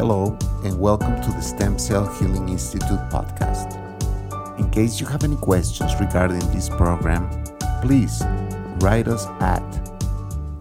Hello, and welcome to the Stem Cell Healing Institute podcast. In case you have any questions regarding this program, please write us at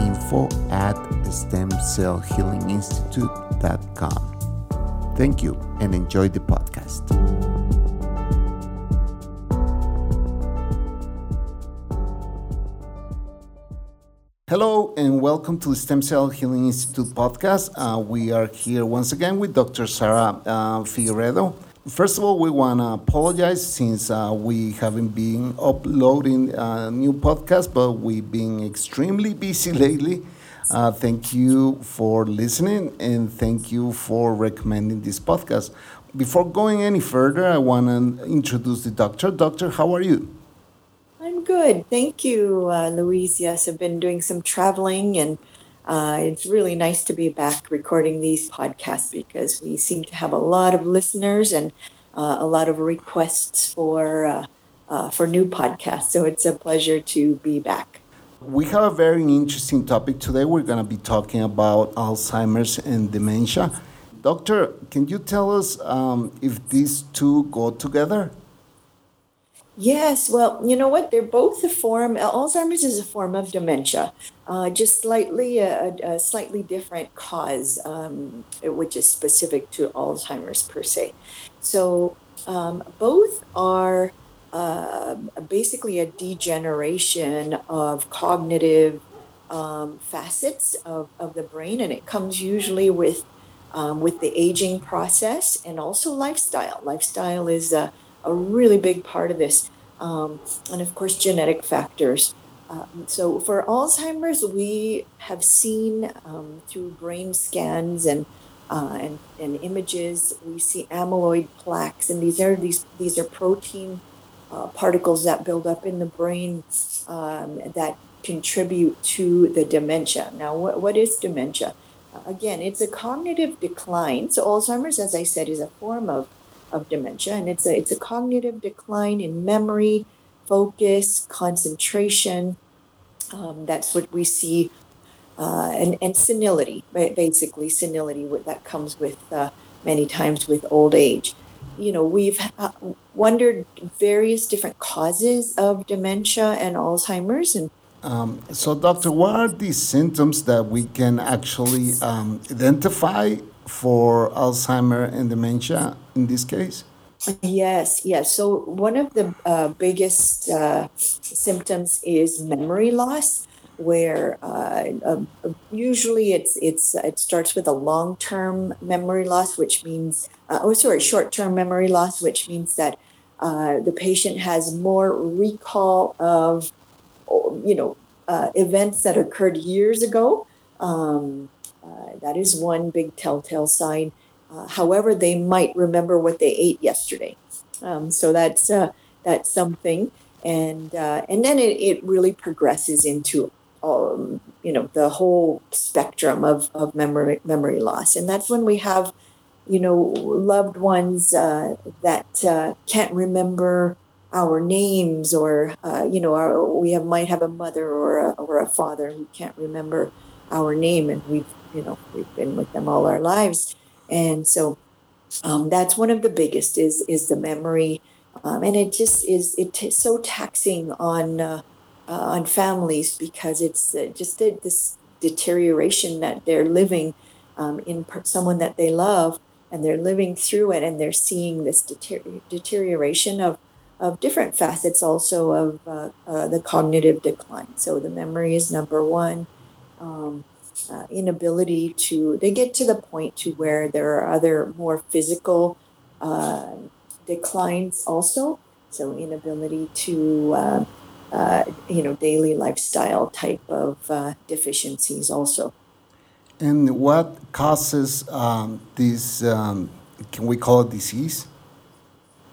info at stemcellhealinginstitute.com. Thank you and enjoy the podcast. Hello and welcome to the Stem Cell Healing Institute podcast. Uh, we are here once again with Dr. Sarah uh, Figueredo. First of all, we want to apologize since uh, we haven't been uploading a new podcast, but we've been extremely busy lately. Uh, thank you for listening and thank you for recommending this podcast. Before going any further, I want to introduce the doctor. Doctor, how are you? Good. Thank you, uh, Luis. Yes, I've been doing some traveling, and uh, it's really nice to be back recording these podcasts because we seem to have a lot of listeners and uh, a lot of requests for uh, uh, for new podcasts. So it's a pleasure to be back. We have a very interesting topic today. We're going to be talking about Alzheimer's and dementia. Doctor, can you tell us um, if these two go together? Yes, well, you know what? They're both a form. Alzheimer's is a form of dementia, uh, just slightly a, a, slightly different cause, um, which is specific to Alzheimer's per se. So um, both are uh, basically a degeneration of cognitive um, facets of, of the brain, and it comes usually with um, with the aging process and also lifestyle. Lifestyle is a a really big part of this. Um, and of course, genetic factors. Um, so for Alzheimer's, we have seen um, through brain scans and, uh, and and images, we see amyloid plaques, and these are these these are protein uh, particles that build up in the brain um, that contribute to the dementia. Now, what, what is dementia? Again, it's a cognitive decline. So Alzheimer's, as I said, is a form of of dementia, and it's a it's a cognitive decline in memory, focus, concentration. Um, that's what we see, uh, and and senility, basically senility that comes with uh, many times with old age. You know, we've uh, wondered various different causes of dementia and Alzheimer's, and um, so, doctor, what are these symptoms that we can actually um, identify for Alzheimer and dementia in this case? Yes, yes. So one of the uh, biggest uh, symptoms is memory loss, where uh, um, usually it's it's it starts with a long term memory loss, which means uh, oh sorry, short term memory loss, which means that uh, the patient has more recall of you know uh, events that occurred years ago. Um, that is one big telltale sign. Uh, however, they might remember what they ate yesterday. Um, so that's uh, that's something, and uh, and then it, it really progresses into um, you know the whole spectrum of, of memory memory loss, and that's when we have you know loved ones uh, that uh, can't remember our names, or you know our, we have might have a mother or a, or a father who can't remember our name, and we've you know we've been with them all our lives and so um, that's one of the biggest is is the memory. Um, and it just is it's so taxing on uh, uh, on families because it's uh, just this deterioration that they're living um, in per- someone that they love and they're living through it and they're seeing this deter- deterioration of of different facets also of uh, uh, the cognitive decline. So the memory is number one. Um, uh, inability to they get to the point to where there are other more physical uh, declines also so inability to uh, uh you know daily lifestyle type of uh, deficiencies also and what causes um, this um, can we call it disease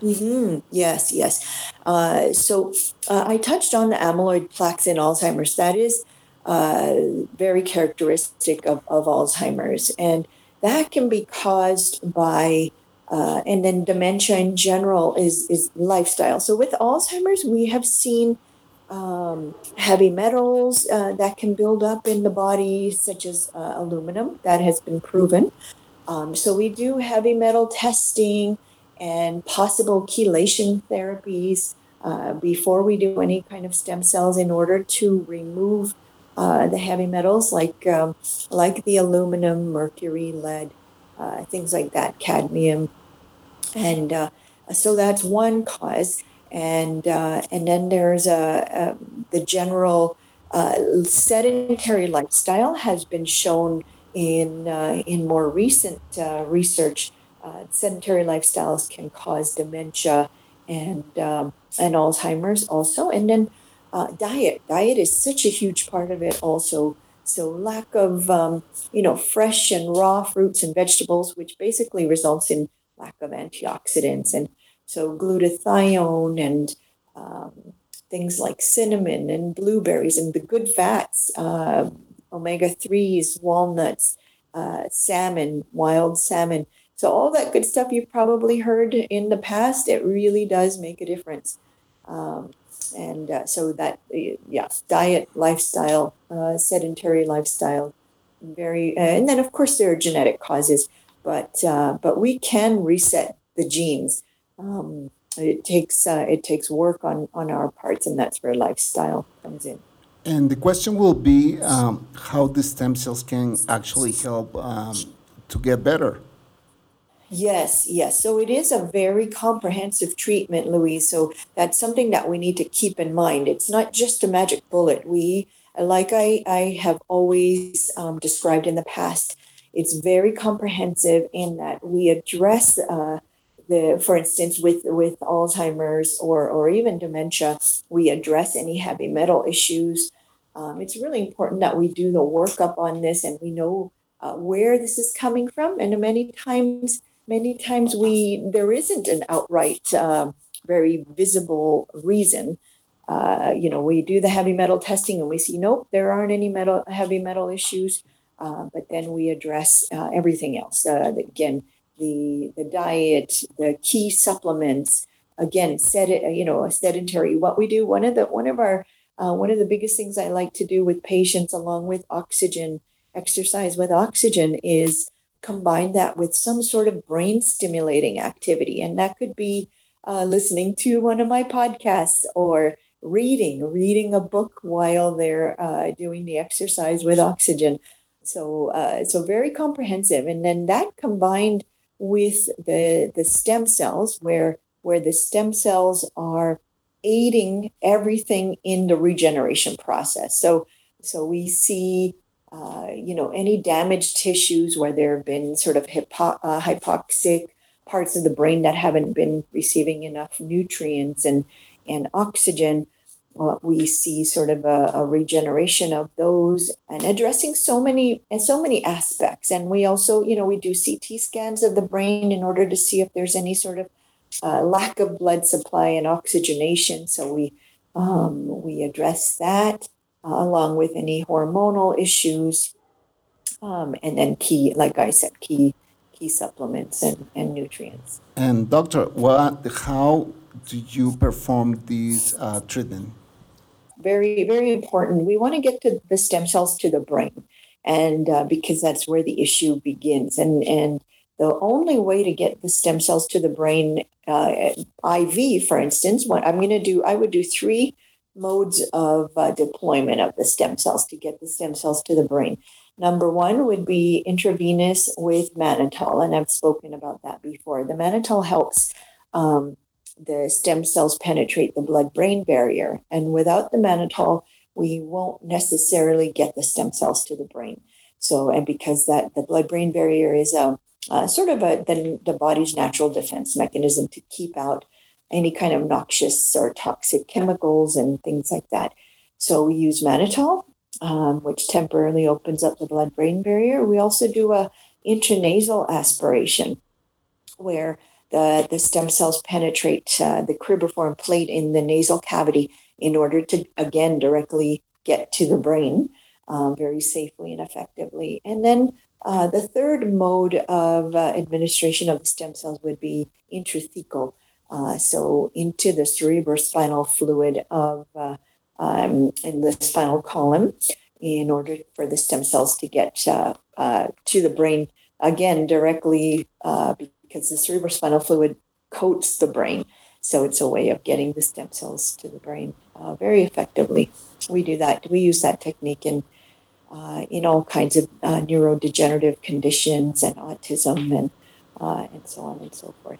Mm-hmm. Yes, yes. Uh, so uh, I touched on the amyloid plaques in Alzheimer's. That is uh, very characteristic of, of Alzheimer's. And that can be caused by, uh, and then dementia in general is, is lifestyle. So with Alzheimer's, we have seen um, heavy metals uh, that can build up in the body, such as uh, aluminum, that has been proven. Um, so we do heavy metal testing and possible chelation therapies uh, before we do any kind of stem cells in order to remove uh, the heavy metals like um, like the aluminum, mercury, lead, uh, things like that, cadmium, and uh, so that's one cause. And uh, and then there's a, a the general uh, sedentary lifestyle has been shown in in more recent research. sedentary lifestyles can cause dementia and um, and Alzheimer's also. And then uh, diet. Diet is such a huge part of it also. So lack of um, you know fresh and raw fruits and vegetables, which basically results in lack of antioxidants, and so glutathione and um, things like cinnamon and blueberries and the good fats, uh, omega threes, walnuts, uh, salmon, wild salmon. So all that good stuff you've probably heard in the past, it really does make a difference. Um, and uh, so that, yeah, diet, lifestyle, uh, sedentary lifestyle, very, uh, and then of course there are genetic causes, but uh, but we can reset the genes. Um, it takes uh, it takes work on on our parts, and that's where lifestyle comes in. And the question will be um, how the stem cells can actually help um, to get better. Yes, yes. So it is a very comprehensive treatment, Luis. So that's something that we need to keep in mind. It's not just a magic bullet. We, like I, I have always um, described in the past, it's very comprehensive in that we address uh, the, for instance, with with Alzheimer's or or even dementia, we address any heavy metal issues. Um, it's really important that we do the workup on this and we know uh, where this is coming from. And many times many times we there isn't an outright uh, very visible reason. Uh, you know we do the heavy metal testing and we see nope there aren't any metal heavy metal issues. Uh, but then we address uh, everything else. Uh, again the the diet the key supplements again set it you know a sedentary what we do one of the one of our uh, one of the biggest things i like to do with patients along with oxygen exercise with oxygen is combine that with some sort of brain stimulating activity. And that could be uh, listening to one of my podcasts or reading, reading a book while they're uh, doing the exercise with oxygen. So, uh, so very comprehensive. And then that combined with the, the stem cells, where, where the stem cells are aiding everything in the regeneration process. So, so we see uh, you know, any damaged tissues where there have been sort of hypo- uh, hypoxic parts of the brain that haven't been receiving enough nutrients and, and oxygen. Uh, we see sort of a, a, regeneration of those and addressing so many and so many aspects. And we also, you know, we do CT scans of the brain in order to see if there's any sort of uh, lack of blood supply and oxygenation. So we um, we address that uh, along with any hormonal issues, um, and then key, like I said, key key supplements and, and nutrients. And doctor, what how do you perform these uh, treatment? Very very important. We want to get to the stem cells to the brain, and uh, because that's where the issue begins, and and the only way to get the stem cells to the brain, uh, IV, for instance, what I'm going to do, I would do three modes of uh, deployment of the stem cells to get the stem cells to the brain. Number one would be intravenous with mannitol, and I've spoken about that before. The mannitol helps um, the stem cells penetrate the blood brain barrier, and without the mannitol, we won't necessarily get the stem cells to the brain. So, and because that the blood brain barrier is a, um, uh, sort of a the, the body's natural defense mechanism to keep out any kind of noxious or toxic chemicals and things like that. So we use mannitol, um, which temporarily opens up the blood-brain barrier. We also do a intranasal aspiration, where the, the stem cells penetrate uh, the cribriform plate in the nasal cavity in order to, again, directly get to the brain um, very safely and effectively. And then uh, the third mode of uh, administration of the stem cells would be intrathecal uh, so into the cerebrospinal fluid of uh, um, in the spinal column in order for the stem cells to get uh, uh to the brain again, directly uh, because the cerebrospinal fluid coats the brain. So it's a way of getting the stem cells to the brain very effectively. We do that. We use that technique in in all kinds of neurodegenerative conditions and autism and and so on and so forth.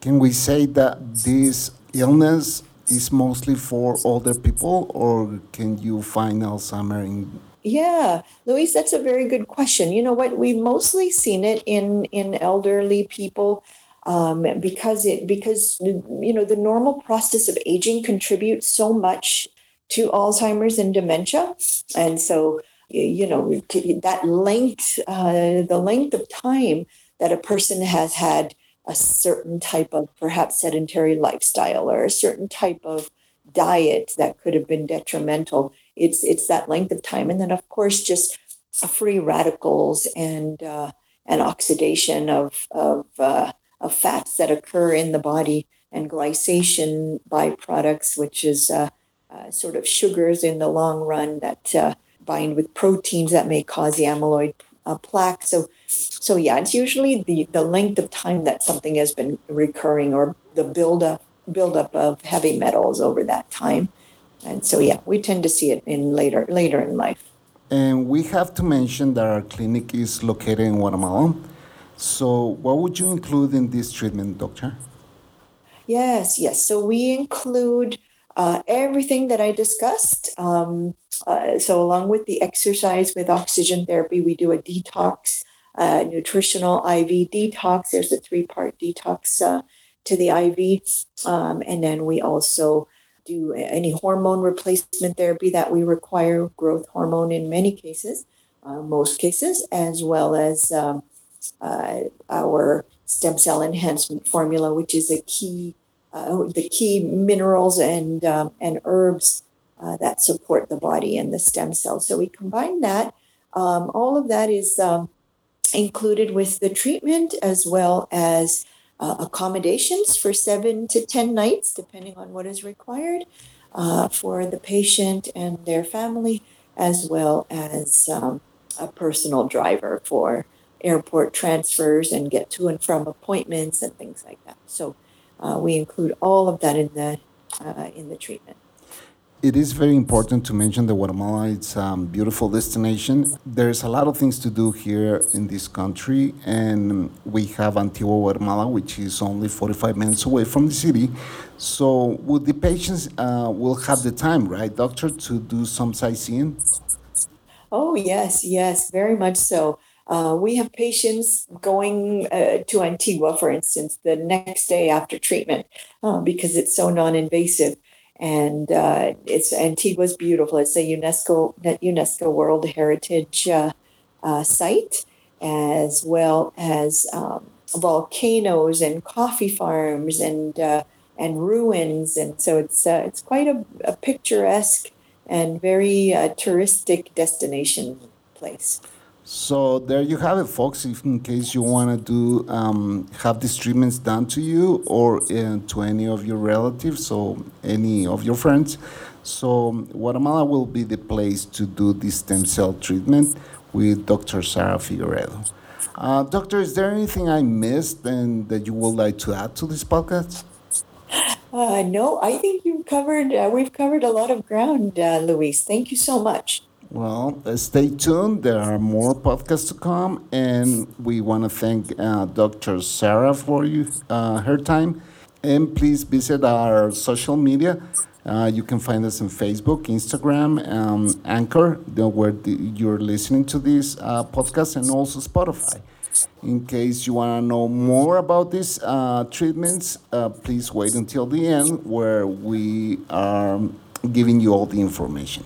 Can we say that this illness is mostly for older people, or can you find Alzheimer in? Yeah, Luis, that's a very good question. You know what? We've mostly seen it in in elderly people um, because it because you know the normal process of aging contributes so much to Alzheimer's and dementia, and so you know that length, uh, the length of time that a person has had a certain type of perhaps sedentary lifestyle or a certain type of diet that could have been detrimental. It's it's that length of time, and then of course just free radicals and uh, and oxidation of of, uh, of fats that occur in the body and glycation byproducts, which is uh, uh sort of sugars in the long run that uh, bind with proteins that may cause the amyloid uh, plaque. So, so yeah, it's usually the the length of time that something has been recurring or the buildup buildup of heavy metals over that time. And so yeah, we tend to see it in later later in life. And we have to mention that our clinic is located in Guatemala. So, what would you include in this treatment, doctor? Yes, yes. So we include uh, everything that I discussed. Um, uh, so, along with the exercise with oxygen therapy, we do a detox, uh, nutritional IV detox. There's a three part detox uh, to the IV. Um, and then we also do any hormone replacement therapy that we require, growth hormone in many cases, uh, most cases, as well as um, uh, our stem cell enhancement formula, which is a key uh, the key minerals and um, and herbs uh, that support the body and the stem cells. So we combine that. Um, all of that is um, included with the treatment as well as uh, accommodations for seven to ten nights, depending on what is required uh, for the patient and their family, as well as um, a personal driver for airport transfers and get to and from appointments and things like that. So uh, we include all of that in the uh, in the treatment. It is very important to mention that Guatemala is a um, beautiful destination. There's a lot of things to do here in this country, and we have Antigua Guatemala, which is only 45 minutes away from the city. So, would the patients uh, will have the time, right, doctor, to do some sightseeing? Oh yes, yes, very much so. Uh, we have patients going uh, to Antigua, for instance, the next day after treatment uh, because it's so non-invasive, and uh, it's Antigua's beautiful. It's a UNESCO UNESCO World Heritage uh, uh, site, as well as um, volcanoes and coffee farms and and ruins, and so it's it's quite a, a picturesque and very touristic destination place. So there you have it, folks. If in case you want to do um, have these treatments done to you or uh, to any of your relatives or any of your friends, so Guatemala will be the place to do this stem cell treatment with Dr. Sara Figueredo. Uh, doctor, is there anything I missed and that you would like to add to this podcast? Uh, no, I think you've covered. Uh, we've covered a lot of ground, uh, Luis. Thank you so much. Well, uh, stay tuned. There are more podcasts to come, and we want to thank uh, Dr. Sarah for you, uh, her time. And please visit our social media. Uh, you can find us on Facebook, Instagram, um, Anchor, where the, you're listening to this uh, podcast, and also Spotify. In case you want to know more about these uh, treatments, please wait until the end, where we are giving you all the information.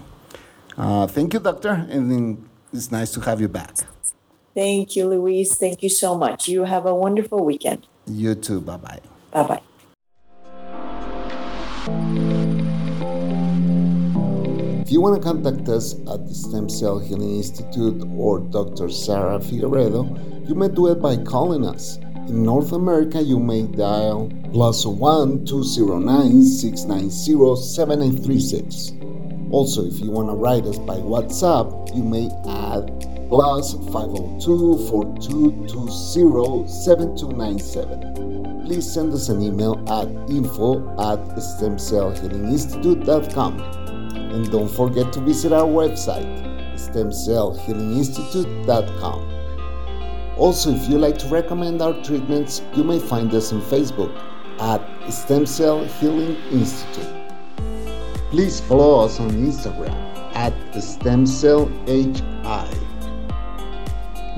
Uh, thank you, doctor, and it's nice to have you back. Thank you, Luis. Thank you so much. You have a wonderful weekend. You too. Bye bye. Bye bye. If you want to contact us at the Stem Cell Healing Institute or Dr. Sara Figueredo, you may do it by calling us. In North America, you may dial plus 1 209 690 7836. Also, if you want to write us by WhatsApp, you may add plus 502 4220 7297. Please send us an email at info at stemcellhealinginstitute.com. And don't forget to visit our website, stemcellhealinginstitute.com. Also, if you like to recommend our treatments, you may find us on Facebook at Stem Cell Healing Institute. Please follow us on Instagram at StemCellHI.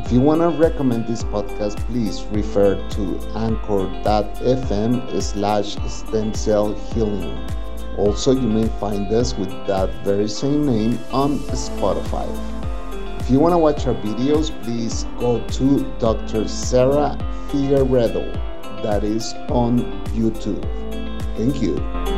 If you want to recommend this podcast, please refer to anchor.fm slash stem cell healing. Also, you may find us with that very same name on Spotify. If you want to watch our videos, please go to Dr. Sarah Figueredo, that is on YouTube. Thank you.